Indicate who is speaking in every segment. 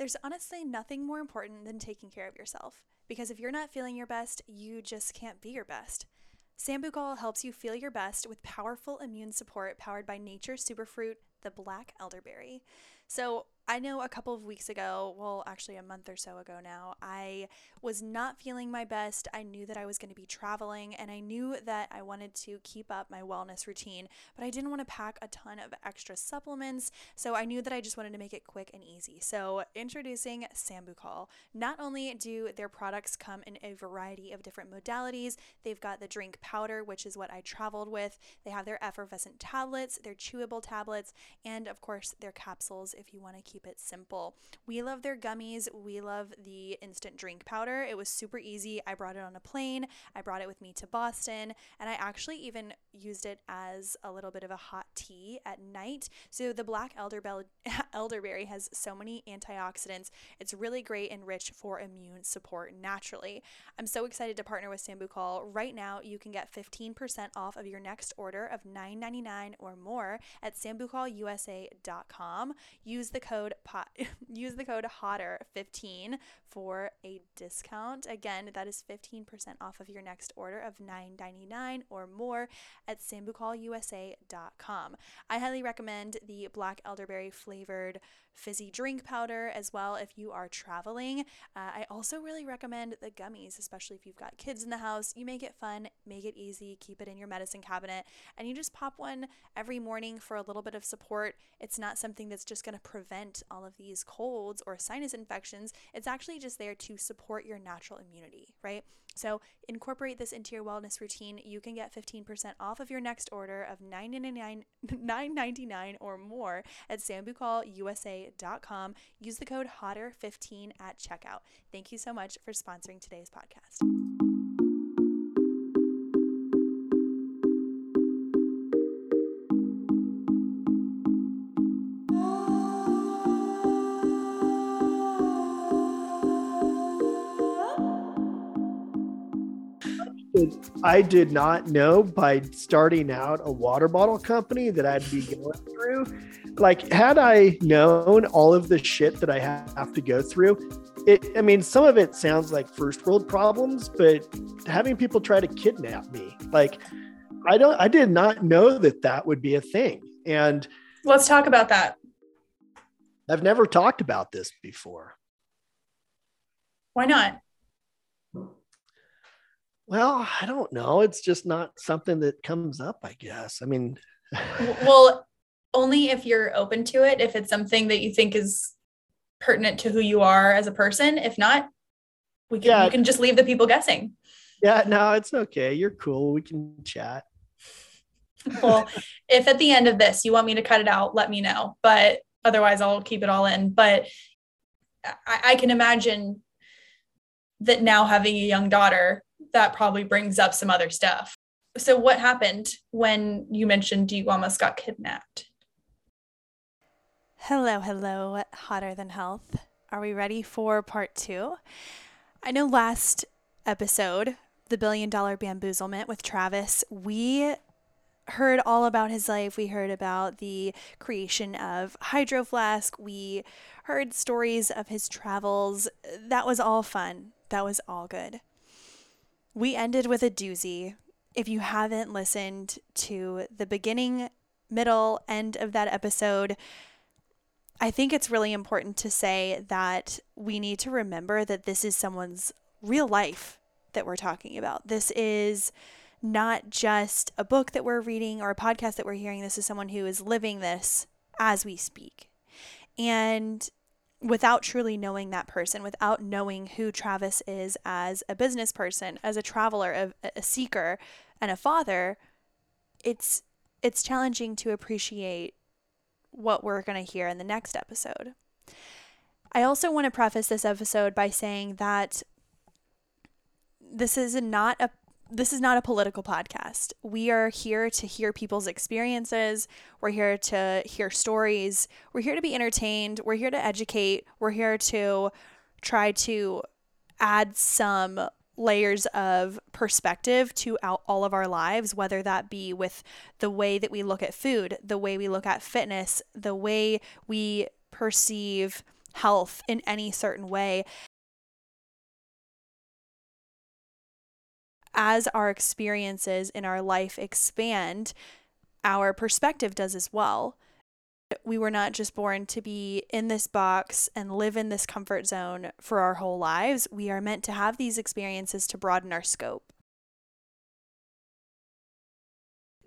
Speaker 1: There's honestly nothing more important than taking care of yourself because if you're not feeling your best, you just can't be your best. Sambucol helps you feel your best with powerful immune support powered by nature's superfruit, the black elderberry. So, I know a couple of weeks ago, well, actually a month or so ago now, I was not feeling my best. I knew that I was going to be traveling and I knew that I wanted to keep up my wellness routine, but I didn't want to pack a ton of extra supplements. So I knew that I just wanted to make it quick and easy. So introducing Sambucol. Not only do their products come in a variety of different modalities, they've got the drink powder, which is what I traveled with. They have their effervescent tablets, their chewable tablets, and of course their capsules if you want to keep keep it simple. We love their gummies. We love the instant drink powder. It was super easy. I brought it on a plane. I brought it with me to Boston, and I actually even used it as a little bit of a hot tea at night. So the black elderberry elderberry has so many antioxidants. It's really great and rich for immune support naturally. I'm so excited to partner with Sambucol. Right now, you can get 15% off of your next order of $9.99 or more at sambucolusa.com. Use the code pot use the code hotter15 for a discount. Again, that is 15% off of your next order of $9.99 or more at sambucolusa.com. I highly recommend the black elderberry flavored fizzy drink powder as well if you are traveling. Uh, I also really recommend the gummies, especially if you've got kids in the house. You make it fun, make it easy, keep it in your medicine cabinet, and you just pop one every morning for a little bit of support. It's not something that's just going to prevent all of these colds or sinus infections. It's actually just there to support your natural immunity, right? So incorporate this into your wellness routine. You can get 15% off of your next order of $9.99 or more at Use the code HOTTER15 at checkout. Thank you so much for sponsoring today's podcast.
Speaker 2: I did not know by starting out a water bottle company that I'd be going through. Like, had I known all of the shit that I have to go through, it, I mean, some of it sounds like first world problems, but having people try to kidnap me, like, I don't, I did not know that that would be a thing. And
Speaker 3: let's talk about that.
Speaker 2: I've never talked about this before.
Speaker 3: Why not?
Speaker 2: Well, I don't know. It's just not something that comes up, I guess. I mean,
Speaker 3: well, only if you're open to it, if it's something that you think is pertinent to who you are as a person. If not, we can, yeah. you can just leave the people guessing.
Speaker 2: Yeah, no, it's okay. You're cool. We can chat.
Speaker 3: well, if at the end of this you want me to cut it out, let me know. But otherwise, I'll keep it all in. But I, I can imagine that now having a young daughter, that probably brings up some other stuff. So, what happened when you mentioned you almost got kidnapped?
Speaker 1: Hello, hello, hotter than health. Are we ready for part two? I know last episode, the billion dollar bamboozlement with Travis, we heard all about his life. We heard about the creation of Hydro Flask. We heard stories of his travels. That was all fun. That was all good. We ended with a doozy. If you haven't listened to the beginning, middle, end of that episode, I think it's really important to say that we need to remember that this is someone's real life that we're talking about. This is not just a book that we're reading or a podcast that we're hearing. This is someone who is living this as we speak. And without truly knowing that person, without knowing who Travis is as a business person, as a traveler, a, a seeker, and a father, it's it's challenging to appreciate what we're going to hear in the next episode. I also want to preface this episode by saying that this is not a this is not a political podcast. We are here to hear people's experiences. We're here to hear stories. We're here to be entertained. We're here to educate. We're here to try to add some layers of perspective to all of our lives, whether that be with the way that we look at food, the way we look at fitness, the way we perceive health in any certain way. As our experiences in our life expand, our perspective does as well. We were not just born to be in this box and live in this comfort zone for our whole lives. We are meant to have these experiences to broaden our scope.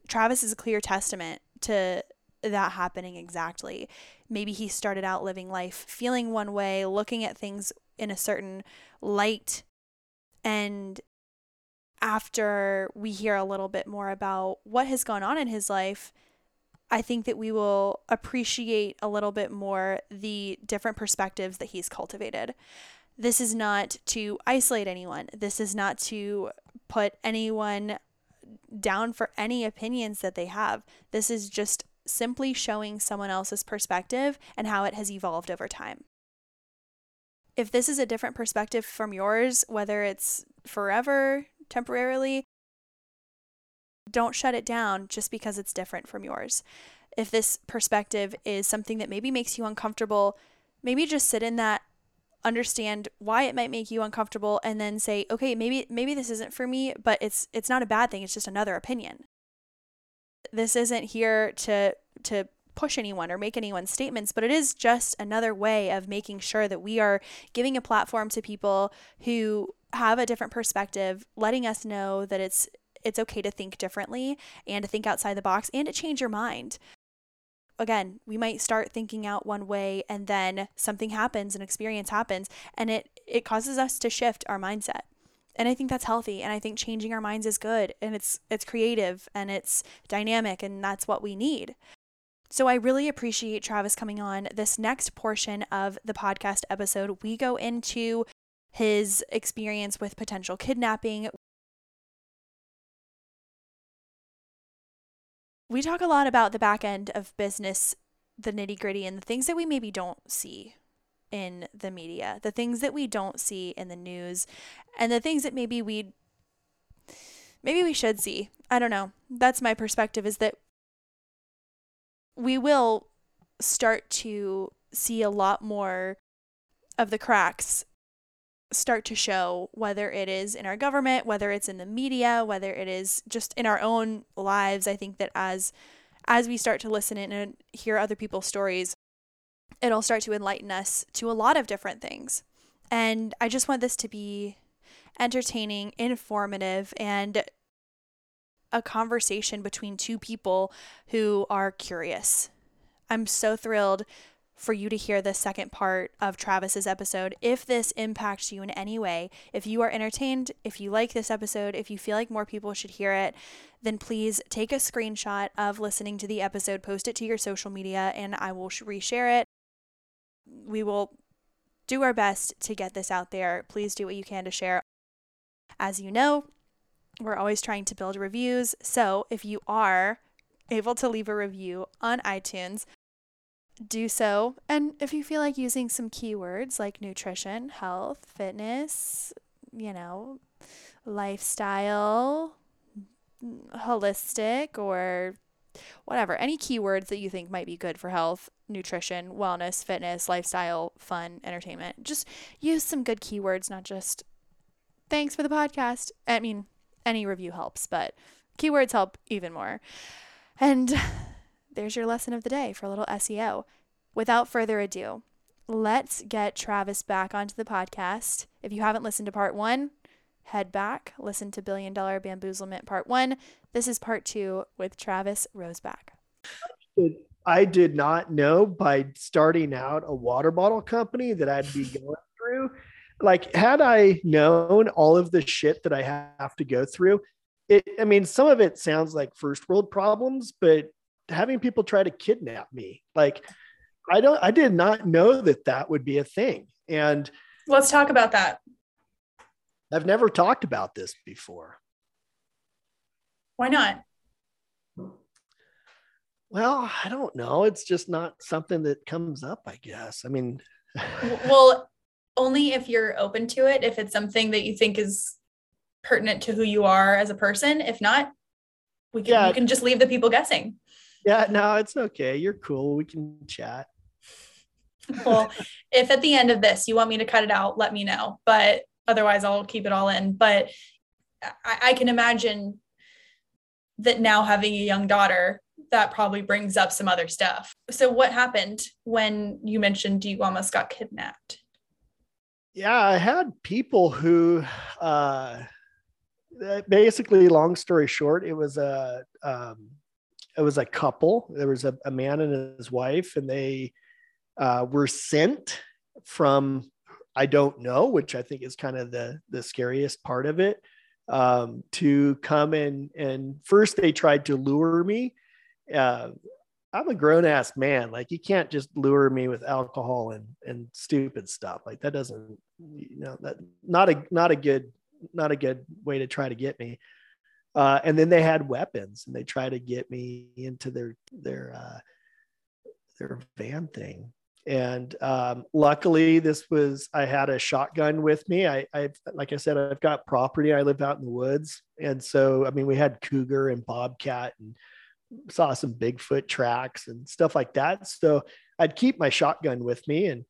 Speaker 1: Travis is a clear testament to that happening exactly. Maybe he started out living life feeling one way, looking at things in a certain light. And after we hear a little bit more about what has gone on in his life, I think that we will appreciate a little bit more the different perspectives that he's cultivated. This is not to isolate anyone. This is not to put anyone down for any opinions that they have. This is just simply showing someone else's perspective and how it has evolved over time. If this is a different perspective from yours, whether it's forever, temporarily, don't shut it down just because it's different from yours. If this perspective is something that maybe makes you uncomfortable, maybe just sit in that understand why it might make you uncomfortable and then say okay maybe maybe this isn't for me but it's it's not a bad thing it's just another opinion this isn't here to to push anyone or make anyone's statements but it is just another way of making sure that we are giving a platform to people who have a different perspective letting us know that it's it's okay to think differently and to think outside the box and to change your mind again, we might start thinking out one way and then something happens, an experience happens, and it it causes us to shift our mindset. And I think that's healthy and I think changing our minds is good and it's it's creative and it's dynamic and that's what we need. So I really appreciate Travis coming on this next portion of the podcast episode. We go into his experience with potential kidnapping. We talk a lot about the back end of business, the nitty gritty, and the things that we maybe don't see in the media, the things that we don't see in the news, and the things that maybe we maybe we should see. I don't know. That's my perspective is that we will start to see a lot more of the cracks start to show whether it is in our government, whether it's in the media, whether it is just in our own lives. I think that as as we start to listen in and hear other people's stories, it'll start to enlighten us to a lot of different things. And I just want this to be entertaining, informative, and a conversation between two people who are curious. I'm so thrilled for you to hear the second part of Travis's episode. If this impacts you in any way, if you are entertained, if you like this episode, if you feel like more people should hear it, then please take a screenshot of listening to the episode, post it to your social media, and I will reshare it. We will do our best to get this out there. Please do what you can to share. As you know, we're always trying to build reviews. So if you are able to leave a review on iTunes, do so. And if you feel like using some keywords like nutrition, health, fitness, you know, lifestyle, holistic, or whatever, any keywords that you think might be good for health, nutrition, wellness, fitness, lifestyle, fun, entertainment, just use some good keywords, not just thanks for the podcast. I mean, any review helps, but keywords help even more. And there's your lesson of the day for a little SEO. Without further ado, let's get Travis back onto the podcast. If you haven't listened to part one, head back, listen to Billion Dollar Bamboozlement part one. This is part two with Travis Rosbach.
Speaker 2: I did not know by starting out a water bottle company that I'd be going through. Like, had I known all of the shit that I have to go through, it, I mean, some of it sounds like first world problems, but having people try to kidnap me. Like I don't I did not know that that would be a thing. And
Speaker 3: let's talk about that.
Speaker 2: I've never talked about this before.
Speaker 3: Why not?
Speaker 2: Well, I don't know. It's just not something that comes up, I guess. I mean,
Speaker 3: well, only if you're open to it, if it's something that you think is pertinent to who you are as a person. If not, we can yeah. you can just leave the people guessing.
Speaker 2: Yeah, no, it's okay. You're cool. We can chat.
Speaker 3: well, if at the end of this you want me to cut it out, let me know. But otherwise, I'll keep it all in. But I, I can imagine that now having a young daughter, that probably brings up some other stuff. So, what happened when you mentioned you almost got kidnapped?
Speaker 2: Yeah, I had people who, uh, basically, long story short, it was a um, it was a couple. There was a, a man and his wife, and they uh, were sent from I don't know, which I think is kind of the the scariest part of it, um, to come and and first they tried to lure me. Uh, I'm a grown ass man. Like you can't just lure me with alcohol and and stupid stuff. Like that doesn't, you know, that not a not a good not a good way to try to get me. Uh, and then they had weapons and they tried to get me into their their uh, their van thing. And um, luckily this was i had a shotgun with me. I, I like i said i've got property. I live out in the woods. And so i mean we had cougar and bobcat and saw some bigfoot tracks and stuff like that. So i'd keep my shotgun with me. And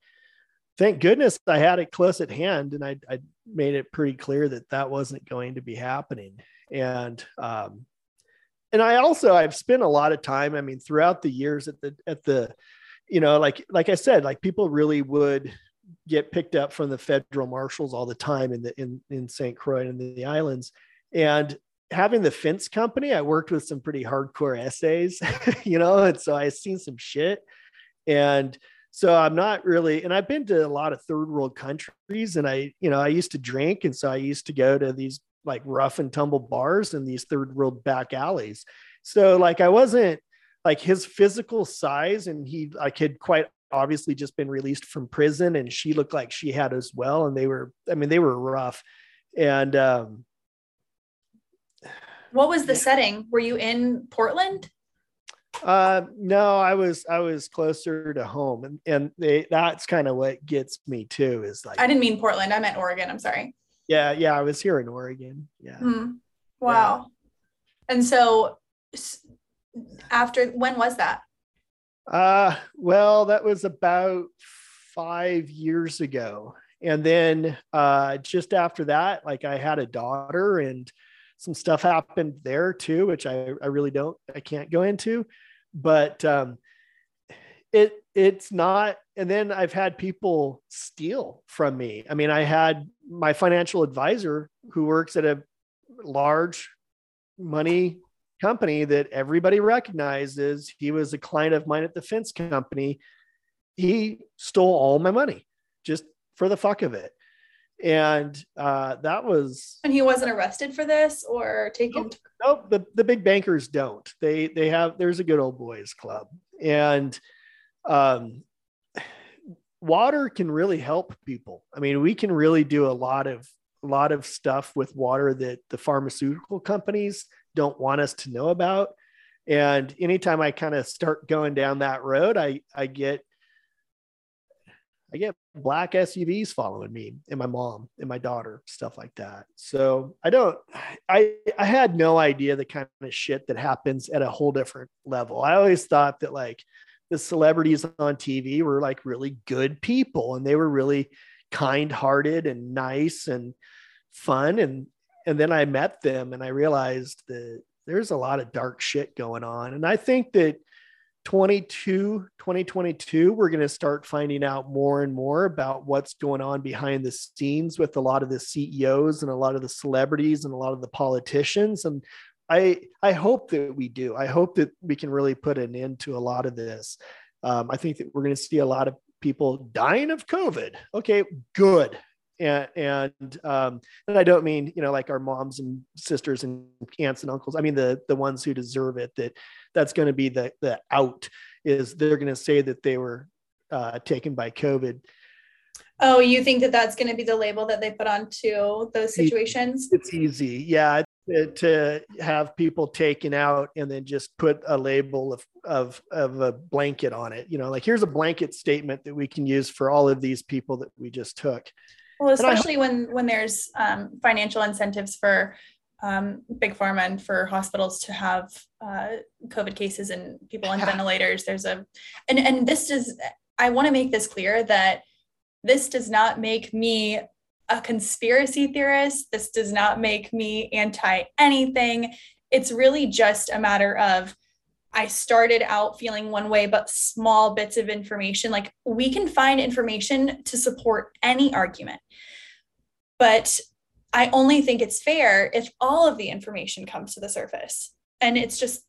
Speaker 2: thank goodness i had it close at hand and i, I made it pretty clear that that wasn't going to be happening and um, and i also i've spent a lot of time i mean throughout the years at the at the you know, like like I said, like people really would get picked up from the federal marshals all the time in the in in St. Croix and the, the islands, and having the fence company, I worked with some pretty hardcore essays, you know, and so I've seen some shit, and so I'm not really, and I've been to a lot of third world countries, and I, you know, I used to drink, and so I used to go to these like rough and tumble bars in these third world back alleys. So like I wasn't like his physical size and he like had quite obviously just been released from prison and she looked like she had as well and they were i mean they were rough. And um
Speaker 3: what was the setting? Were you in portland?
Speaker 2: Uh no i was i was closer to home and and they, that's kind of what gets me too is like
Speaker 3: i didn't mean portland i meant oregon i'm sorry
Speaker 2: yeah yeah i was here in oregon yeah
Speaker 3: hmm. wow yeah. and so after when was that?
Speaker 2: Uh, well, that was about five years ago. And then uh, just after that, like I had a daughter and some stuff happened there too, which I, I really don't, I can't go into. But um, it it's not and then i've had people steal from me i mean i had my financial advisor who works at a large money company that everybody recognizes. He was a client of mine at the fence company. He stole all my money just for the fuck of it. And uh, that was.
Speaker 3: And he wasn't arrested for this or taken.
Speaker 2: Nope, nope, the, the big bankers don't. They they have. There's a good old boys club, and um, water can really help people. I mean, we can really do a lot of a lot of stuff with water that the pharmaceutical companies don't want us to know about. And anytime I kind of start going down that road, I I get I get black SUVs following me and my mom and my daughter, stuff like that. So I don't, I, I had no idea the kind of shit that happens at a whole different level. I always thought that like the celebrities on TV were like really good people and they were really kind hearted and nice and fun. And and then I met them and I realized that there's a lot of dark shit going on. And I think that 22, 2022, we're going to start finding out more and more about what's going on behind the scenes with a lot of the CEOs and a lot of the celebrities and a lot of the politicians. And I, I hope that we do. I hope that we can really put an end to a lot of this. Um, I think that we're going to see a lot of people dying of COVID. Okay, good and and um, and I don't mean you know like our moms and sisters and aunts and uncles. I mean the the ones who deserve it. That that's going to be the the out is they're going to say that they were uh, taken by COVID.
Speaker 3: Oh, you think that that's going to be the label that they put onto those situations?
Speaker 2: It's easy, yeah. To, to have people taken out and then just put a label of, of of a blanket on it, you know, like here's a blanket statement that we can use for all of these people that we just took.
Speaker 3: Well, especially when when there's um, financial incentives for um, big pharma and for hospitals to have uh, COVID cases and people on ventilators. There's a and and this is. I want to make this clear that this does not make me a conspiracy theorist. This does not make me anti anything. It's really just a matter of I started out feeling one way, but small bits of information. Like we can find information to support any argument. But I only think it's fair if all of the information comes to the surface. And it's just,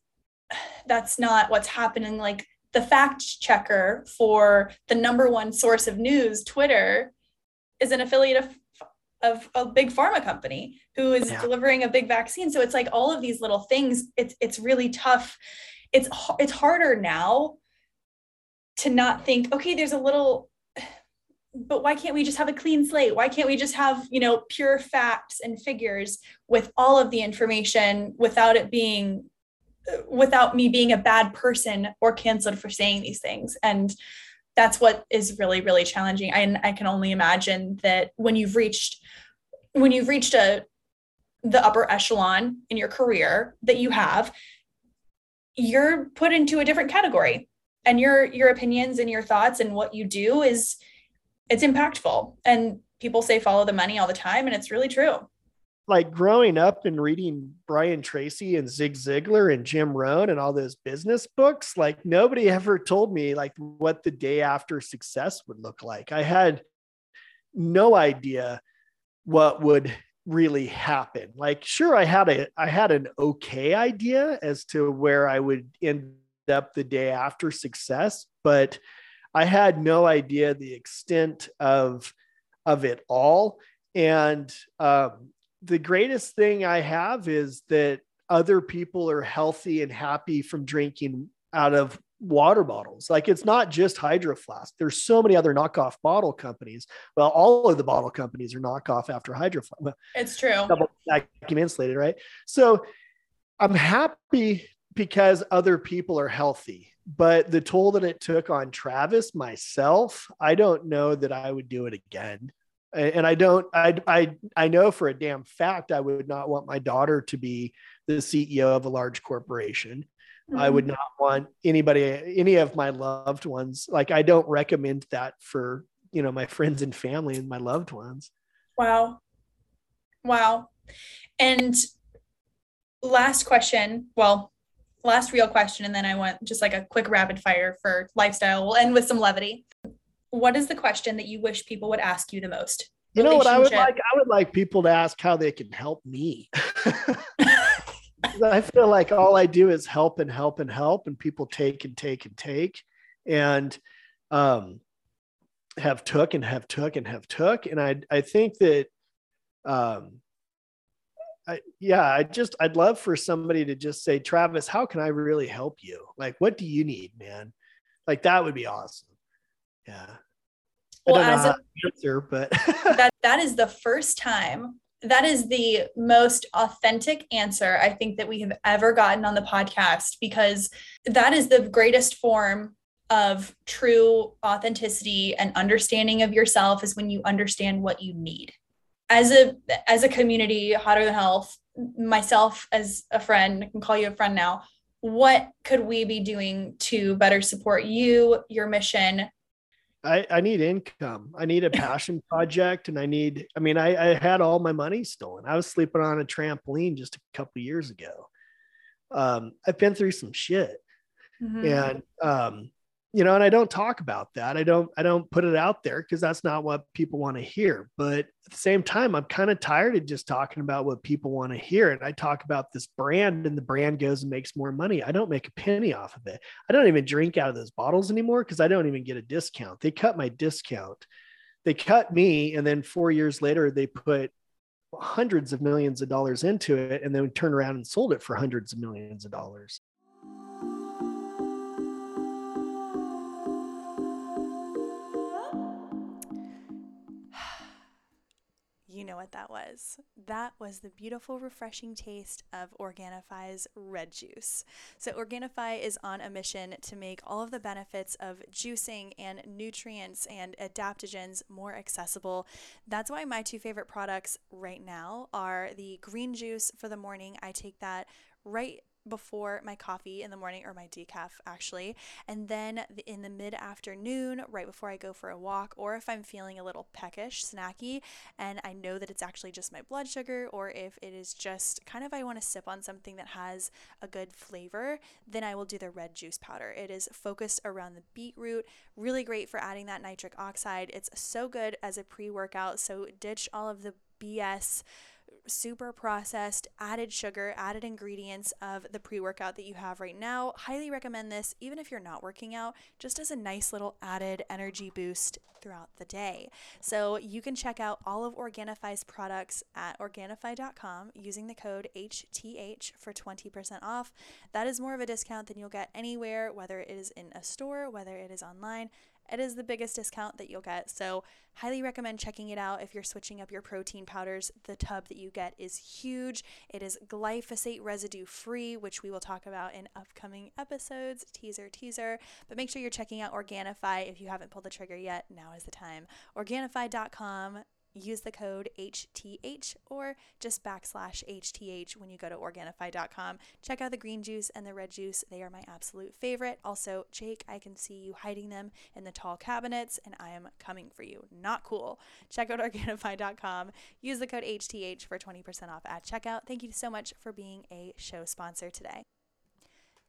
Speaker 3: that's not what's happening. Like the fact checker for the number one source of news, Twitter, is an affiliate of of a big pharma company who is yeah. delivering a big vaccine. So it's like all of these little things. It's it's really tough. It's it's harder now to not think, okay, there's a little but why can't we just have a clean slate why can't we just have you know pure facts and figures with all of the information without it being without me being a bad person or canceled for saying these things and that's what is really really challenging. I, I can only imagine that when you've reached when you've reached a the upper echelon in your career that you have you're put into a different category. And your your opinions and your thoughts and what you do is it's impactful. And people say follow the money all the time and it's really true
Speaker 2: like growing up and reading Brian Tracy and Zig Ziglar and Jim Rohn and all those business books, like nobody ever told me like what the day after success would look like. I had no idea what would really happen. Like sure I had a I had an okay idea as to where I would end up the day after success, but I had no idea the extent of of it all. And um, the greatest thing I have is that other people are healthy and happy from drinking out of water bottles. Like it's not just Hydro Flask. There's so many other knockoff bottle companies. Well, all of the bottle companies are knockoff after Hydro Flask.
Speaker 3: It's true.
Speaker 2: Double vacuum insulated, right? So I'm happy because other people are healthy but the toll that it took on Travis myself, I don't know that I would do it again. And I don't, I, I, I know for a damn fact I would not want my daughter to be the CEO of a large corporation. Mm-hmm. I would mm-hmm. not want anybody, any of my loved ones. Like I don't recommend that for, you know, my friends and family and my loved ones.
Speaker 3: Wow. Wow. And last question. Well, last real question, and then I want just like a quick rapid fire for lifestyle. We'll end with some levity. What is the question that you wish people would ask you the most?
Speaker 2: You know what I would like? I would like people to ask how they can help me. I feel like all I do is help and help and help, and people take and take and take, and um, have took and have took and have took. And I I think that um, I, yeah, I just I'd love for somebody to just say, Travis, how can I really help you? Like, what do you need, man? Like that would be awesome. Yeah.
Speaker 3: Well, as a, answer, but that that is the first time. That is the most authentic answer I think that we have ever gotten on the podcast because that is the greatest form of true authenticity and understanding of yourself is when you understand what you need as a as a community hotter than health myself as a friend i can call you a friend now what could we be doing to better support you your mission
Speaker 2: I, I need income. I need a passion project, and I need. I mean, I, I had all my money stolen. I was sleeping on a trampoline just a couple years ago. Um, I've been through some shit, mm-hmm. and um, you know, and I don't talk about that. I don't, I don't put it out there because that's not what people want to hear. But at the same time, I'm kind of tired of just talking about what people want to hear. And I talk about this brand and the brand goes and makes more money. I don't make a penny off of it. I don't even drink out of those bottles anymore because I don't even get a discount. They cut my discount. They cut me. And then four years later, they put hundreds of millions of dollars into it and then turn around and sold it for hundreds of millions of dollars.
Speaker 1: Know what that was. That was the beautiful, refreshing taste of Organifi's red juice. So, Organifi is on a mission to make all of the benefits of juicing and nutrients and adaptogens more accessible. That's why my two favorite products right now are the green juice for the morning. I take that right before my coffee in the morning or my decaf actually. And then in the mid afternoon right before I go for a walk or if I'm feeling a little peckish snacky and I know that it's actually just my blood sugar or if it is just kind of I want to sip on something that has a good flavor then I will do the red juice powder. It is focused around the beetroot really great for adding that nitric oxide. It's so good as a pre-workout so ditch all of the BS super processed, added sugar, added ingredients of the pre workout that you have right now. Highly recommend this, even if you're not working out, just as a nice little added energy boost throughout the day. So you can check out all of Organifi's products at Organifi.com using the code HTH for 20% off. That is more of a discount than you'll get anywhere, whether it is in a store, whether it is online. It is the biggest discount that you'll get. So, highly recommend checking it out if you're switching up your protein powders. The tub that you get is huge. It is glyphosate residue free, which we will talk about in upcoming episodes. Teaser, teaser. But make sure you're checking out Organifi if you haven't pulled the trigger yet. Now is the time. Organifi.com use the code HTH or just backslash HTH when you go to Organifi.com. Check out the green juice and the red juice. They are my absolute favorite. Also, Jake, I can see you hiding them in the tall cabinets and I am coming for you. Not cool. Check out Organifi.com. Use the code HTH for 20% off at checkout. Thank you so much for being a show sponsor today.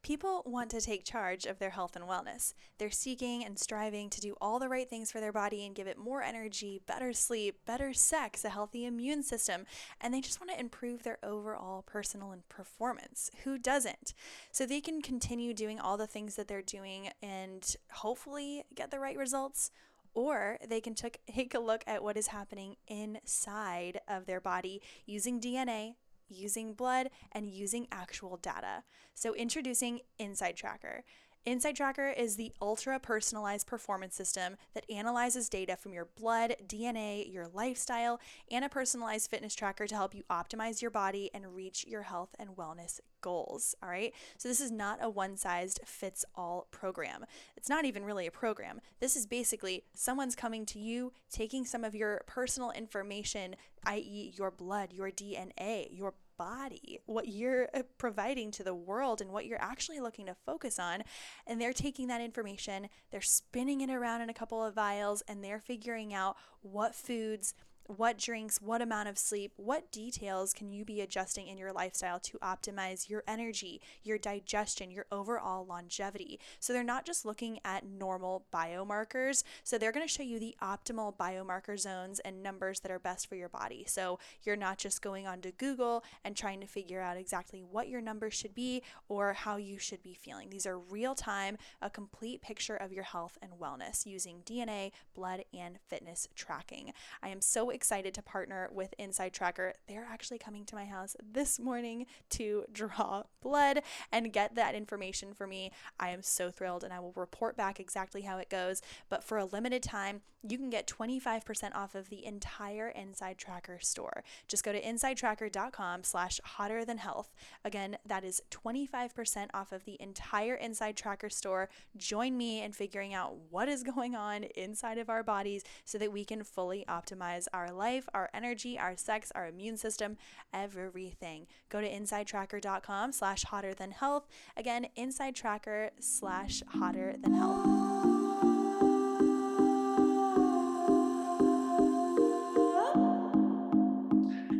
Speaker 1: People want to take charge of their health and wellness. They're seeking and striving to do all the right things for their body and give it more energy, better sleep, better sex, a healthy immune system, and they just want to improve their overall personal and performance. Who doesn't? So they can continue doing all the things that they're doing and hopefully get the right results or they can take a look at what is happening inside of their body using DNA, using blood, and using actual data. So, introducing Inside Tracker. Inside Tracker is the ultra personalized performance system that analyzes data from your blood, DNA, your lifestyle, and a personalized fitness tracker to help you optimize your body and reach your health and wellness goals. All right. So, this is not a one size fits all program. It's not even really a program. This is basically someone's coming to you, taking some of your personal information, i.e., your blood, your DNA, your body, what you're uh, providing to the world, and what you're actually looking to focus on. And they're taking that information, they're spinning it around in a couple of vials, and they're figuring out what foods what drinks, what amount of sleep, what details can you be adjusting in your lifestyle to optimize your energy, your digestion, your overall longevity. So they're not just looking at normal biomarkers. So they're going to show you the optimal biomarker zones and numbers that are best for your body. So you're not just going onto Google and trying to figure out exactly what your numbers should be or how you should be feeling. These are real time, a complete picture of your health and wellness using DNA, blood, and fitness tracking. I am so excited to partner with Inside Tracker. They're actually coming to my house this morning to draw blood and get that information for me. I am so thrilled and I will report back exactly how it goes. But for a limited time, you can get 25% off of the entire Inside Tracker store. Just go to insidetracker.com slash hotter than health. Again, that is 25% off of the entire Inside Tracker store. Join me in figuring out what is going on inside of our bodies so that we can fully optimize our life, our energy, our sex, our immune system, everything. Go to insidetracker.com slash hotter than health. Again, insidetracker slash hotter than health.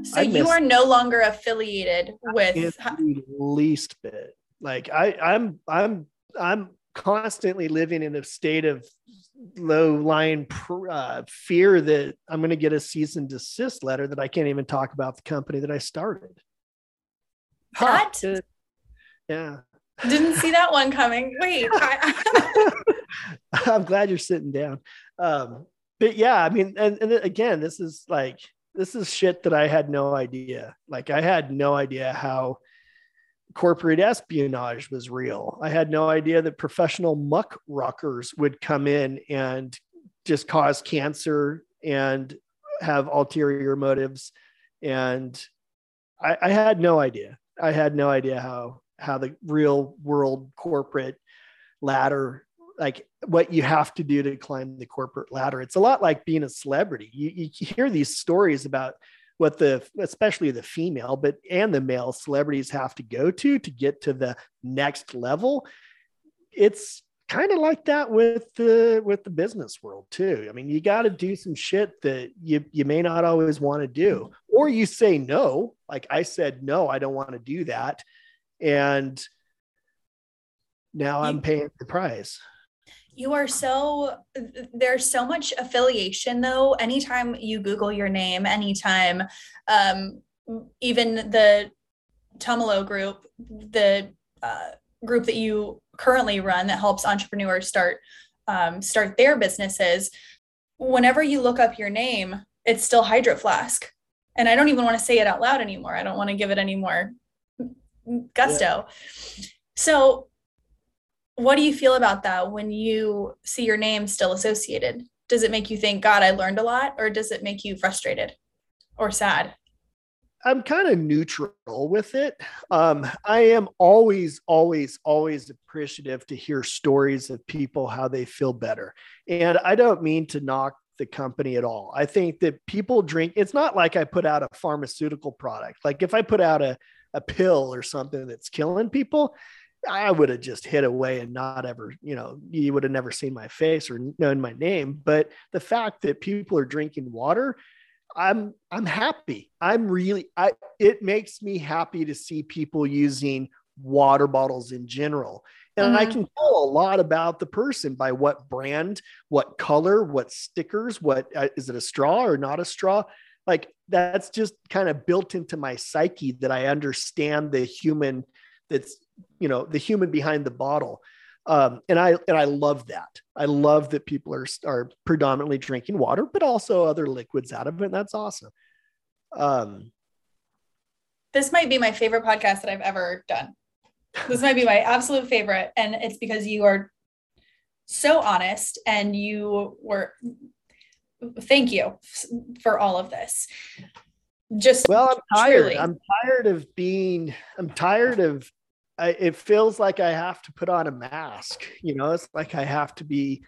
Speaker 3: So you are no longer affiliated with
Speaker 2: least bit. Like I, I'm, I'm, I'm constantly living in a state of low lying uh, fear that I'm going to get a cease and desist letter that I can't even talk about the company that I started.
Speaker 3: What?
Speaker 2: Huh. Yeah.
Speaker 3: Didn't see that one coming. Wait.
Speaker 2: I, am glad you're sitting down. Um, but yeah, I mean, and, and again, this is like this is shit that I had no idea. Like I had no idea how corporate espionage was real. I had no idea that professional muck rockers would come in and just cause cancer and have ulterior motives. And I, I had no idea. I had no idea how how the real world corporate ladder like what you have to do to climb the corporate ladder. It's a lot like being a celebrity. You, you hear these stories about what the especially the female but and the male celebrities have to go to to get to the next level. It's kind of like that with the with the business world too. I mean you got to do some shit that you you may not always want to do or you say no. Like i said no i don't want to do that. And now i'm paying the price
Speaker 3: you are so there's so much affiliation though. Anytime you google your name anytime um, even the tumalo group the uh, group that you currently run that helps entrepreneurs start um, start their businesses whenever you look up your name it's still hydro flask. And i don't even want to say it out loud anymore. I don't want to give it any more gusto. Yeah. so what do you feel about that when you see your name still associated? Does it make you think, God, I learned a lot, or does it make you frustrated or sad?
Speaker 2: I'm kind of neutral with it. Um, I am always, always, always appreciative to hear stories of people how they feel better. And I don't mean to knock the company at all. I think that people drink, it's not like I put out a pharmaceutical product. Like if I put out a, a pill or something that's killing people, I would have just hid away and not ever, you know, you would have never seen my face or known my name. But the fact that people are drinking water, I'm I'm happy. I'm really I it makes me happy to see people using water bottles in general. And mm-hmm. I can tell a lot about the person by what brand, what color, what stickers, what uh, is it a straw or not a straw? Like that's just kind of built into my psyche that I understand the human that's you know the human behind the bottle um, and I and I love that. I love that people are are predominantly drinking water, but also other liquids out of it. and that's awesome. Um,
Speaker 3: this might be my favorite podcast that I've ever done. This might be my absolute favorite, and it's because you are so honest, and you were. Thank you for all of this. Just
Speaker 2: well, I'm tired. Truly. I'm tired of being. I'm tired of I, it feels like I have to put on a mask. You know, it's like I have to be,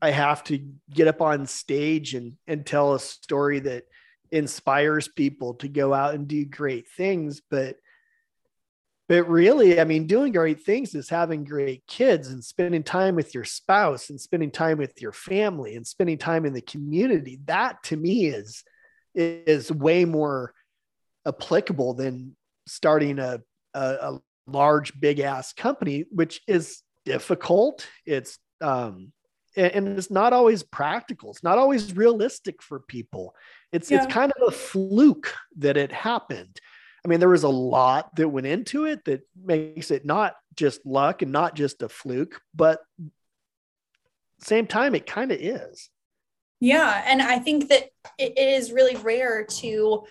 Speaker 2: I have to get up on stage and and tell a story that inspires people to go out and do great things. But but really, I mean, doing great things is having great kids and spending time with your spouse and spending time with your family and spending time in the community. That to me is is way more applicable than starting a, a, a large, big ass company, which is difficult. It's, um, and, it's not always practical. It's not always realistic for people. It's, yeah. it's kind of a fluke that it happened. I mean, there was a lot that went into it that makes it not just luck and not just a fluke, but same time, it kind of is.
Speaker 3: Yeah. And I think that it is really rare to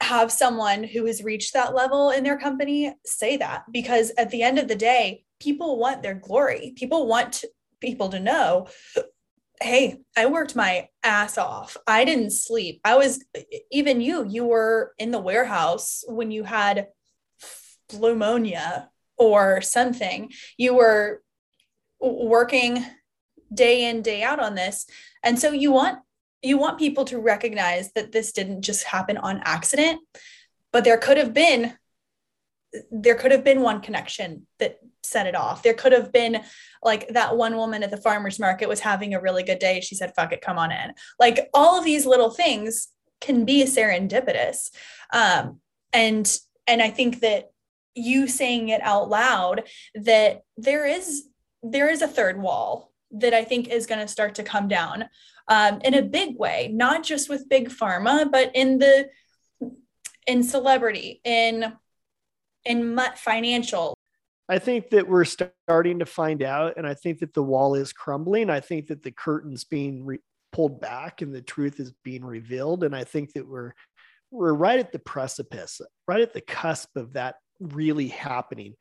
Speaker 3: have someone who has reached that level in their company say that because at the end of the day people want their glory. People want people to know hey i worked my ass off. I didn't sleep. I was even you you were in the warehouse when you had pneumonia or something. You were working day in day out on this. And so you want you want people to recognize that this didn't just happen on accident but there could have been there could have been one connection that set it off. There could have been like that one woman at the farmers market was having a really good day. She said fuck it come on in. Like all of these little things can be serendipitous. Um, and and i think that you saying it out loud that there is there is a third wall that i think is going to start to come down um, in a big way, not just with big pharma, but in the in celebrity, in in financial.
Speaker 2: I think that we're starting to find out, and I think that the wall is crumbling. I think that the curtain's being re- pulled back, and the truth is being revealed. And I think that we're we're right at the precipice, right at the cusp of that really happening.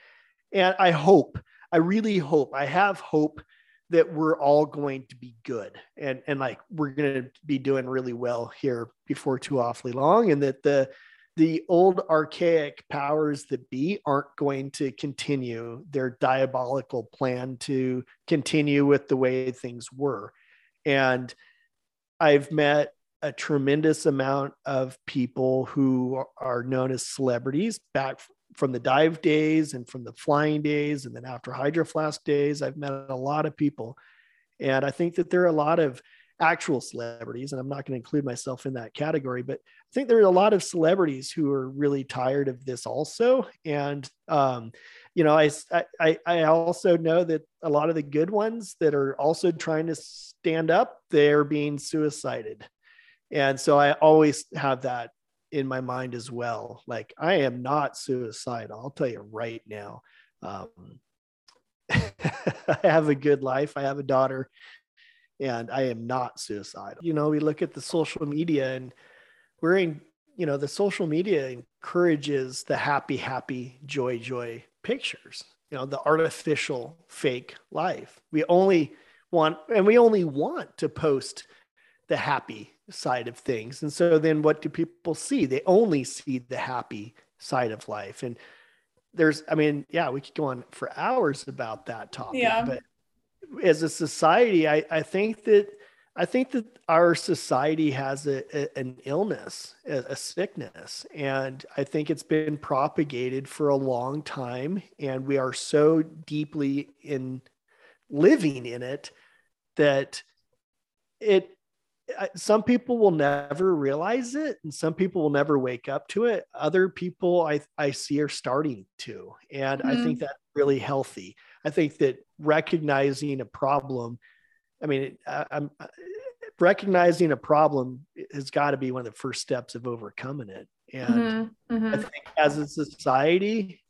Speaker 2: And I hope, I really hope, I have hope that we're all going to be good and and like we're going to be doing really well here before too awfully long and that the the old archaic powers that be aren't going to continue their diabolical plan to continue with the way things were. And i've met a tremendous amount of people who are known as celebrities back from the dive days and from the flying days and then after hydro flask days i've met a lot of people. And i think that there are a lot of actual celebrities and i'm not going to include myself in that category but i think there are a lot of celebrities who are really tired of this also. And um, you know I, I i also know that a lot of the good ones that are also trying to stand up they're being suicided. And so i always have that in my mind as well. Like I am not suicidal. I'll tell you right now. Um, I have a good life. I have a daughter and I am not suicidal. You know, we look at the social media and we're in, you know, the social media encourages the happy, happy, joy, joy pictures, you know, the artificial fake life. We only want, and we only want to post the happy side of things. And so then what do people see? They only see the happy side of life. And there's, I mean, yeah, we could go on for hours about that topic. Yeah. But as a society, I, I think that I think that our society has a, a an illness, a, a, sickness, and I think it's been propagated for a long time, and we are so deeply in living in it that it some people will never realize it and some people will never wake up to it other people i i see are starting to and mm-hmm. i think that's really healthy i think that recognizing a problem i mean i'm recognizing a problem has got to be one of the first steps of overcoming it and mm-hmm. Mm-hmm. i think as a society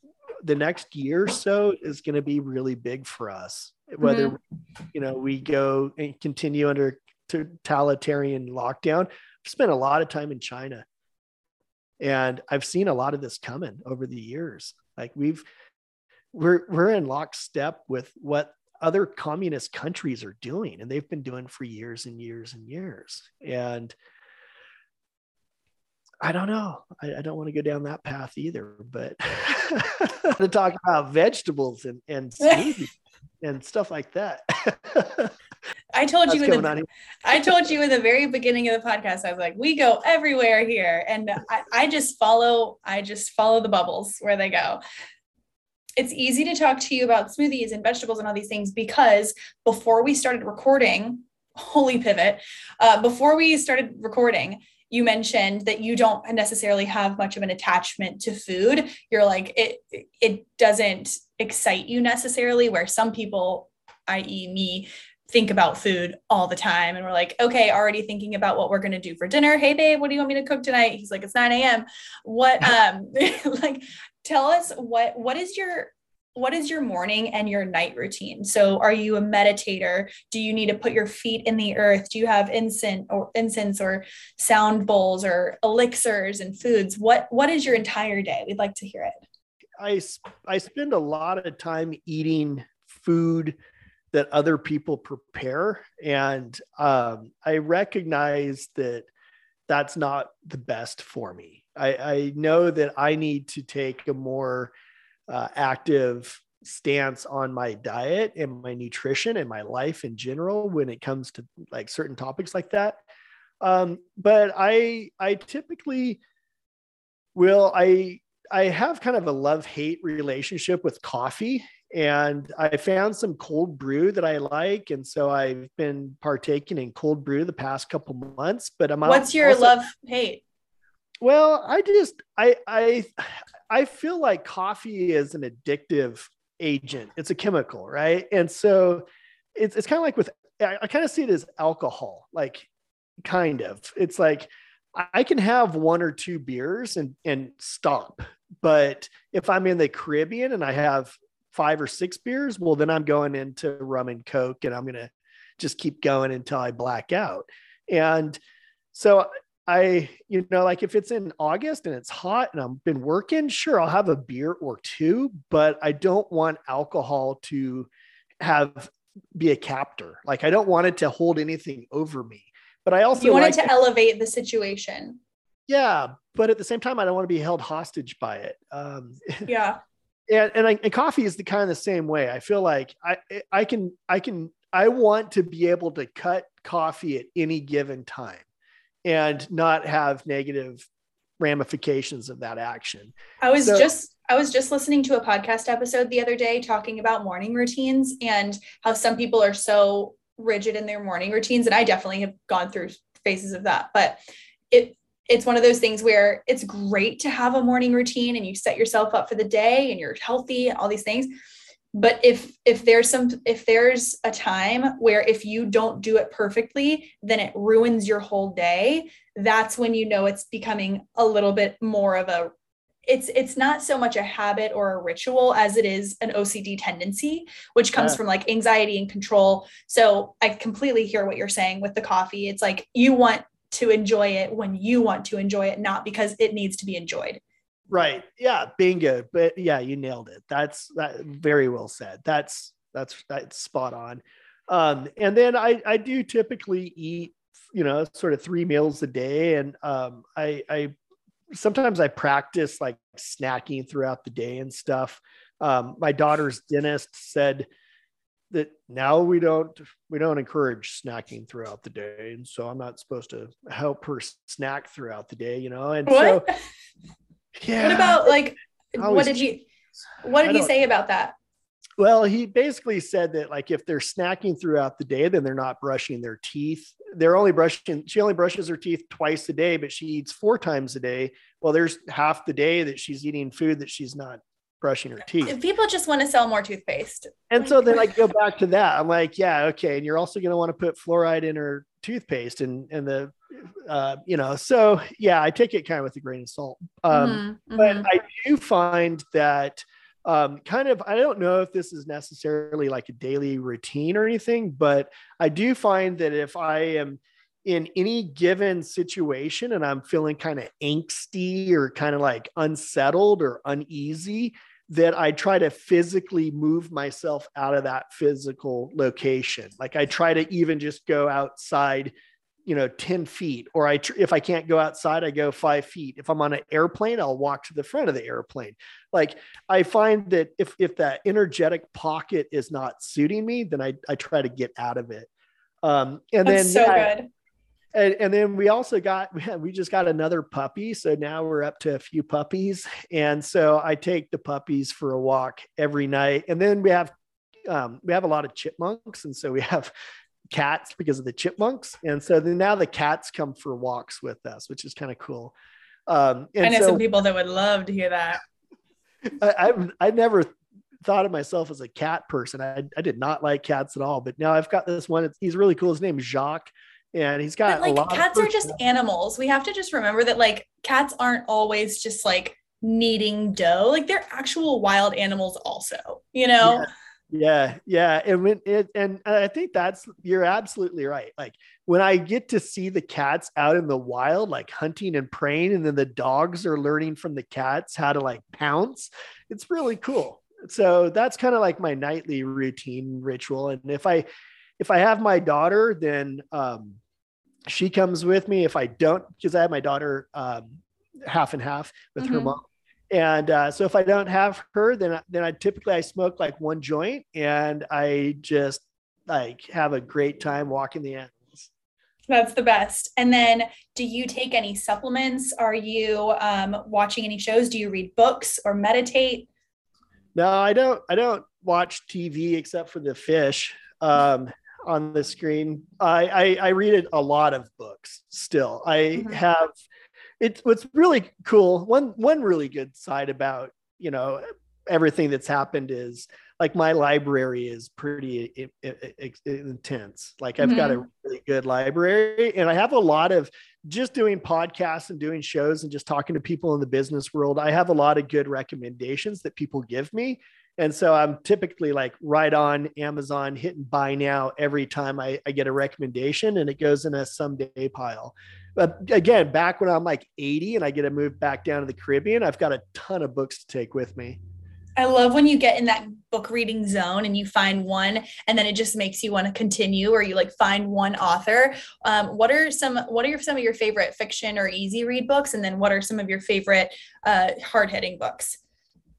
Speaker 2: the next year or so is going to be really big for us whether mm-hmm. you know we go and continue under totalitarian lockdown. I've spent a lot of time in China and I've seen a lot of this coming over the years. Like we've, we're, we're in lockstep with what other communist countries are doing and they've been doing for years and years and years. And I don't know. I, I don't want to go down that path either, but to talk about vegetables and, and and stuff like that.
Speaker 3: I told you in the, I told you in the very beginning of the podcast, I was like, we go everywhere here. And I, I just follow, I just follow the bubbles where they go. It's easy to talk to you about smoothies and vegetables and all these things because before we started recording, holy pivot, uh, before we started recording, you mentioned that you don't necessarily have much of an attachment to food. You're like, it, it doesn't excite you necessarily, where some people, i.e., me, think about food all the time. And we're like, okay, already thinking about what we're going to do for dinner. Hey, babe, what do you want me to cook tonight? He's like, it's 9 a.m. What, um, like, tell us what, what is your, what is your morning and your night routine? So are you a meditator? Do you need to put your feet in the earth? Do you have incense or incense or sound bowls or elixirs and foods? What, what is your entire day? We'd like to hear it.
Speaker 2: I, I spend a lot of time eating food that other people prepare. And um, I recognize that that's not the best for me. I, I know that I need to take a more uh, active stance on my diet and my nutrition and my life in general when it comes to like certain topics like that. Um, but I I typically will I I have kind of a love hate relationship with coffee and I found some cold brew that I like, and so I've been partaking in cold brew the past couple months. But I'm
Speaker 3: what's your also, love hate?
Speaker 2: Well, I just I I I feel like coffee is an addictive agent. It's a chemical, right? And so it's it's kind of like with I, I kind of see it as alcohol, like kind of. It's like I can have one or two beers and and stop. But if I'm in the Caribbean and I have five or six beers, well, then I'm going into rum and coke and I'm going to just keep going until I black out. And so I, you know, like if it's in August and it's hot and I've been working, sure, I'll have a beer or two, but I don't want alcohol to have be a captor. Like I don't want it to hold anything over me. But I also
Speaker 3: you want
Speaker 2: like,
Speaker 3: it to elevate the situation.
Speaker 2: Yeah, but at the same time, I don't want to be held hostage by it. Um,
Speaker 3: yeah
Speaker 2: and and, I, and coffee is the kind of the same way. I feel like I I can I can I want to be able to cut coffee at any given time. and not have negative ramifications of that action.
Speaker 3: I was so, just I was just listening to a podcast episode the other day talking about morning routines and how some people are so rigid in their morning routines and I definitely have gone through phases of that but it it's one of those things where it's great to have a morning routine and you set yourself up for the day and you're healthy and all these things. But if if there's some if there's a time where if you don't do it perfectly then it ruins your whole day that's when you know it's becoming a little bit more of a it's it's not so much a habit or a ritual as it is an OCD tendency which comes yeah. from like anxiety and control. So i completely hear what you're saying with the coffee. It's like you want to enjoy it when you want to enjoy it not because it needs to be enjoyed
Speaker 2: Right. Yeah. Bingo. But yeah, you nailed it. That's that very well said. That's that's that's spot on. Um, and then I I do typically eat, you know, sort of three meals a day. And um I I sometimes I practice like snacking throughout the day and stuff. Um, my daughter's dentist said that now we don't we don't encourage snacking throughout the day and so i'm not supposed to help her snack throughout the day you know and what? so
Speaker 3: yeah. What about like what did he what did he say about that?
Speaker 2: Well, he basically said that like if they're snacking throughout the day, then they're not brushing their teeth. They're only brushing, she only brushes her teeth twice a day, but she eats four times a day. Well, there's half the day that she's eating food that she's not brushing her teeth.
Speaker 3: People just want to sell more toothpaste.
Speaker 2: And so then I go back to that. I'm like, yeah, okay. And you're also going to want to put fluoride in her toothpaste and and the uh, you know so yeah i take it kind of with a grain of salt um, mm-hmm, but mm-hmm. i do find that um, kind of i don't know if this is necessarily like a daily routine or anything but i do find that if i am in any given situation and i'm feeling kind of angsty or kind of like unsettled or uneasy that I try to physically move myself out of that physical location. Like I try to even just go outside, you know, 10 feet, or I, tr- if I can't go outside, I go five feet. If I'm on an airplane, I'll walk to the front of the airplane. Like I find that if, if that energetic pocket is not suiting me, then I, I try to get out of it. Um, and That's then, so yeah, good and, and then we also got we just got another puppy. So now we're up to a few puppies. And so i take the puppies for a walk every night. And then we have um, we have a lot of chipmunks. And so we have cats because of the chipmunks. And so then now the cats come for walks with us which is kind of cool.
Speaker 3: Um, i know so, some people that would love to hear that.
Speaker 2: I, I've, I never thought of myself as a cat person. I, I did not like cats at all, but now I've got this one. he's really cool. His name is Jacques, and he's got
Speaker 3: but, like cats are just animals. We have to just remember that like cats aren't always just like kneading dough. Like they're actual wild animals also, you know?
Speaker 2: Yeah. Yeah. yeah. And when it and I think that's you're absolutely right. Like when I get to see the cats out in the wild, like hunting and preying, and then the dogs are learning from the cats how to like pounce, it's really cool. So that's kind of like my nightly routine ritual. And if I if I have my daughter, then um, she comes with me. If I don't, because I have my daughter um, half and half with mm-hmm. her mom. And uh, so if I don't have her, then then I typically I smoke like one joint and I just like have a great time walking the animals.
Speaker 3: That's the best. And then, do you take any supplements? Are you um, watching any shows? Do you read books or meditate?
Speaker 2: No, I don't. I don't watch TV except for the fish. Um, on the screen. I, I, I read a lot of books still. I mm-hmm. have it's what's really cool. One one really good side about you know everything that's happened is like my library is pretty intense. Like I've mm-hmm. got a mm-hmm. really good library and I have a lot of just doing podcasts and doing shows and just talking to people in the business world. I have a lot of good recommendations that people give me and so I'm typically like right on Amazon, hitting buy now every time I, I get a recommendation and it goes in a someday pile. But again, back when I'm like 80 and I get to move back down to the Caribbean, I've got a ton of books to take with me.
Speaker 3: I love when you get in that book reading zone and you find one and then it just makes you want to continue or you like find one author. Um, what are some what are some of your favorite fiction or easy read books? And then what are some of your favorite uh, hard hitting books?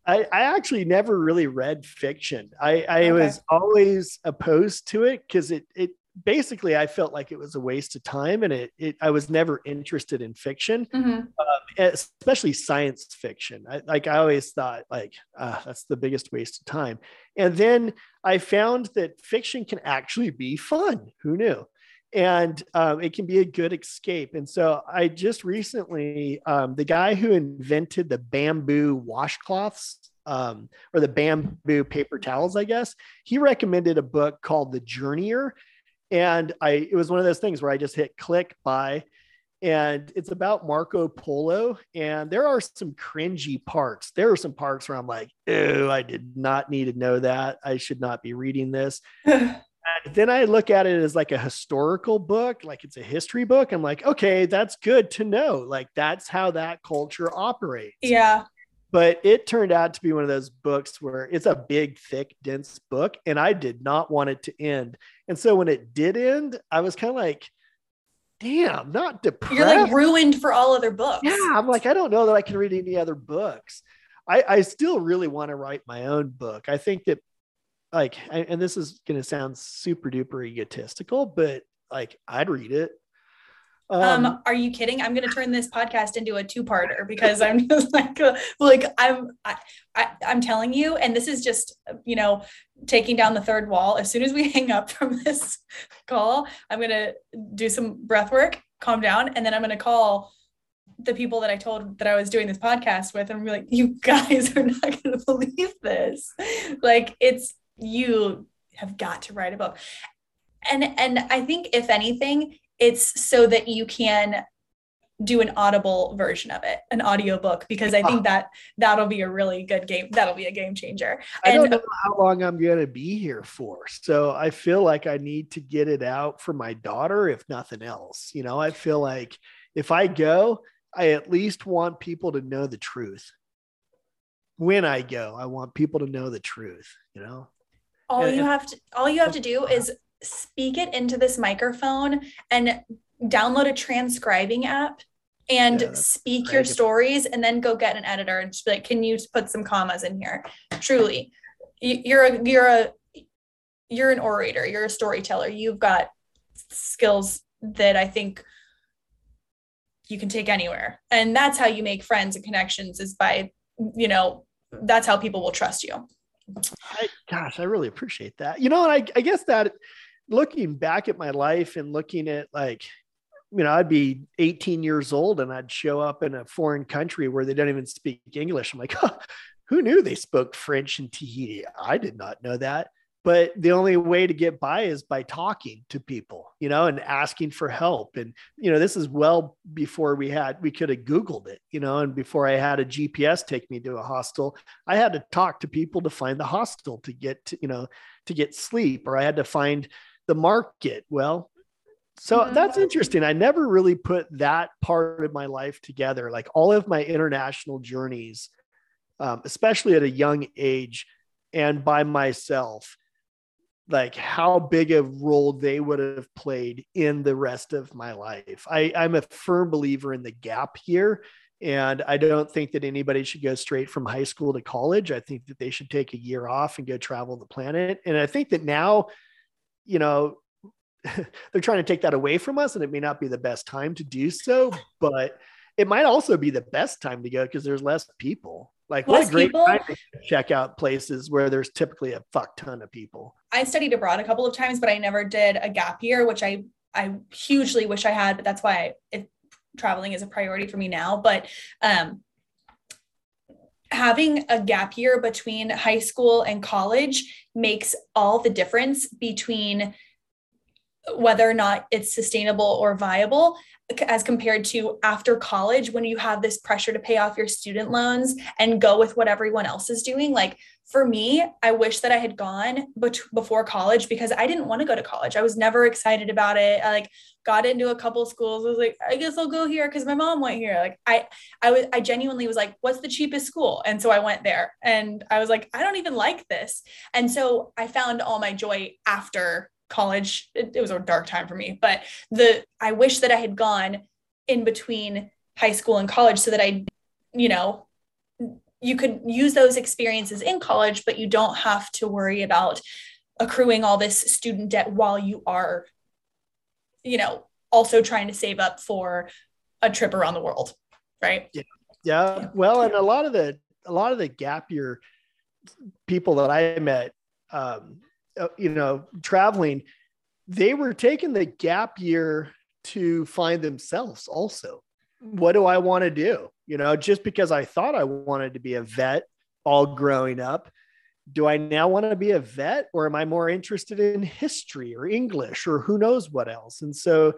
Speaker 2: I, I actually never really read fiction. I, I okay. was always opposed to it because it, it basically I felt like it was a waste of time and it, it I was never interested in fiction,
Speaker 3: Mhm.
Speaker 2: um, especially science fiction. I, like I always thought like, uh, that's the biggest waste of time. And then I found that fiction can actually be fun. Who knew? And um, it can be a good escape. And so I just recently, um, the guy who invented the bamboo washcloths um, or the bamboo paper towels, I guess, he recommended a book called The Journeyer. And I, it was one of those things where I just hit click buy, and it's about Marco Polo. And there are some cringy parts. There are some parts where I'm like, oh, I did not need to know that. I should not be reading this. Then I look at it as like a historical book, like it's a history book. I'm like, okay, that's good to know. Like that's how that culture operates
Speaker 3: yeah.
Speaker 2: but it turned out to be one of those books where it's a big thick dense book and i did not want it to end and so when it did end i was kind of like damn not depressed
Speaker 3: You're like ruined for all other books.
Speaker 2: yeah i'm like i don't know that i can read any other books. I i still really want to write my own book. I think that like I- and this is going to sound super duper egotistical but like i'd read it
Speaker 3: Um, are you kidding? I'm going to turn this podcast into a two-parter because I'm just like, uh, like I'm, I, I, I'm telling you, and this is just, you know, taking down the third wall. As soon as we hang up from this call, I'm going to do some breath work, calm down, and then I'm going to call the people that I told that I was doing this podcast with, and be like, you guys are not going to believe this. Like, it's you have got to write a book, and and I think if anything it's so that you can do an audible version of it an audiobook because i think ah. that that'll be a really good game that'll be a game changer
Speaker 2: I don't know how long I'm going to be here for. So I feel like I need to get it out for my daughter, if nothing else. You know, I feel like if I go, I at least want people to know the truth. When I go, I want people to know the truth, you know?
Speaker 3: all
Speaker 2: and-
Speaker 3: you have to all you have to do is speak it into this microphone and download a transcribing app and
Speaker 2: Yeah,
Speaker 3: speak your stories and then go get an editor and just be like can you put some commas in here? Truly. You- you're a you're a you're an orator. You're a storyteller. You've got skills that i think you can take anywhere. And that's how you make friends and connections is by you know that's how people will trust you.
Speaker 2: I, gosh, I really appreciate that. You know, and I, I guess that looking back at my life and looking at like, you know, I'd be 18 years old and I'd show up in a foreign country where they don't even speak English. I'm like, huh, who knew they spoke French in Tahiti? I did not know that. But the only way to get by is by talking to people, you know, and asking for help. And, you know, this is well before we had, we could have Googled it, you know, and before I had a GPS take me to a hostel, I had to talk to people to find the hostel to get to, you know, to get sleep, or I had to find the market. Well, so
Speaker 3: Mhm.
Speaker 2: that's interesting. I never really put that part of my life together. Like all of my international journeys, um, especially at a young age and by myself, like how big a role they would have played in the rest of my life. I, I'm a firm believer in the gap here. And I don't think that anybody should go straight from high school to college. I think that they should take a year off and go travel the planet. And I think that now, you know, they're trying to take that away from us, and it may not be the best time to do so, but it might also be the best time to go because there's less people. Like, what
Speaker 3: Less
Speaker 2: a great
Speaker 3: people?
Speaker 2: time to check out places where there's typically a fuck ton of people.
Speaker 3: I studied abroad a couple of times, but I never did a gap year, which I I hugely wish I had. But that's why it, traveling is a priority for me now. But um, having a gap year between high school and college makes all the difference between whether or not it's sustainable or viable as compared to after college when you have this pressure to pay off your student loans and go with what everyone else is doing. Like for me i wish that i had gone bet- before college because i didn't want to go to college. I was never excited about it. I like got into a couple schools I was like i guess i'll go here because my mom went here. Like i i was i genuinely was like what's the cheapest school? And so i went there and i was like i don't even like this. And so i found all my joy after college it, it was a dark time for me but the i wish that i had gone in between high school and college so that i you know you could use those experiences in college but you don't have to worry about accruing all this student debt while you are you know, also trying to save up for a trip around the world, right?
Speaker 2: Yeah. Yeah. Well, and a lot of the a lot of the gap year people that I met, um, uh, you know, traveling, they were taking the gap year to find themselves also. What do I want to do? You know, just because I thought I wanted to be a vet all growing up, do I now want to be a vet or am I more interested in history or English or who knows what else? And so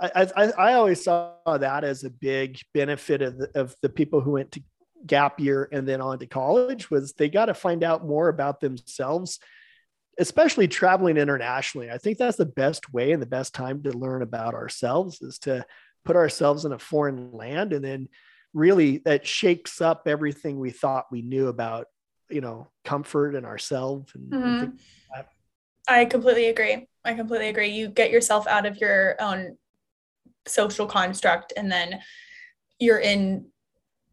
Speaker 2: I, I, I always saw that as a big benefit of the, of the people who went to gap year and then on to college was they got to find out more about themselves especially traveling internationally i think that's the best way and the best time to learn about ourselves is to put ourselves in a foreign land and then really that shakes up everything we thought we knew about you know comfort and ourselves and, mm-hmm. and
Speaker 3: like i completely agree. I completely agree. You get yourself out of your own social construct and then you're in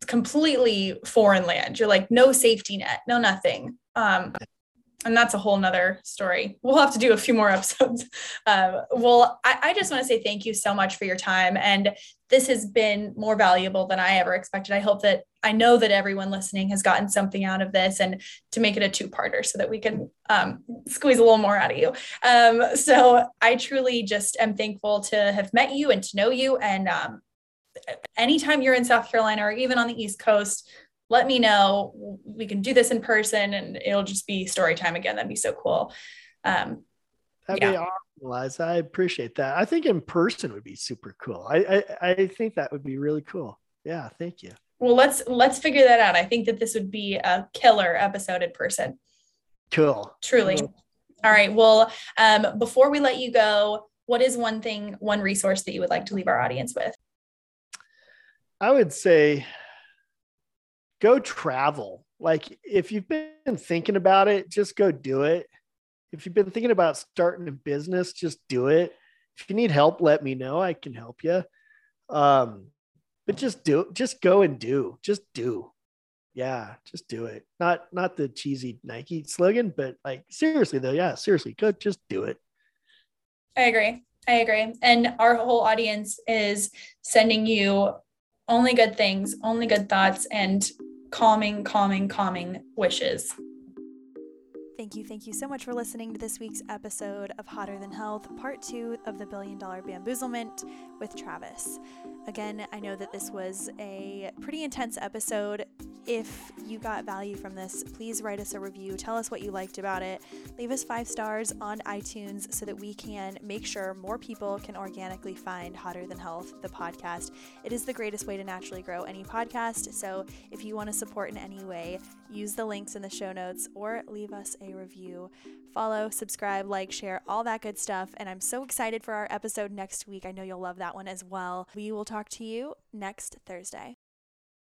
Speaker 3: completely foreign land. You're like no safety net no nothing. Um and that's a whole nother story. We'll have to do a few more episodes. Uh, well I, I just want to say thank you so much for your time and this has been more valuable than i ever expected. I hope that i know that everyone listening has gotten something out of this and to make it a two-parter so that we can um, squeeze a little more out of you. Um, so i truly just am thankful to have met you and to know you and um, anytime you're in south carolina or even on the east coast let me know. We can do this in person and it'll just be story time again. That'd be so cool. Um,
Speaker 2: That'd yeah. be awesome, Liza. I appreciate that. I think in person would be super cool. I, I, I think that would be really cool. Yeah, thank you.
Speaker 3: Well, let's let's figure that out. I think that this would be a killer episode in person.
Speaker 2: Cool.
Speaker 3: Truly. Cool. All right. Well, um, before we let you go, what is one thing, one resource that you would like to leave our audience with?
Speaker 2: I would say go travel. Like if you've been thinking about it, just go do it. If you've been thinking about starting a business, just do it. If you need help, let me know. I can help you. Um, but just do just go and do. Just do. Yeah, just do it. Not not the cheesy Nike slogan, but like seriously though, yeah, seriously, go just do it.
Speaker 3: I agree. I agree. And our whole audience is sending you only good things, only good thoughts, and calming, calming, calming wishes.
Speaker 1: Thank you. Thank you so much for listening to this week's episode of Hotter Than Health, part two of the Billion Dollar Bamboozlement with Travis. Again, I know that this was a pretty intense episode. If you got value from this, please write us a review. Tell us what you liked about it. Leave us five stars on iTunes so that we can make sure more people can organically find Hotter Than Health, the podcast. It is the greatest way to naturally grow any podcast. So if you want to support in any way, use the links in the show notes or leave us a review follow, subscribe, like, share, all that good stuff. And I'm so excited for our episode next week. I know you'll love that one as well. We will talk to you next Thursday.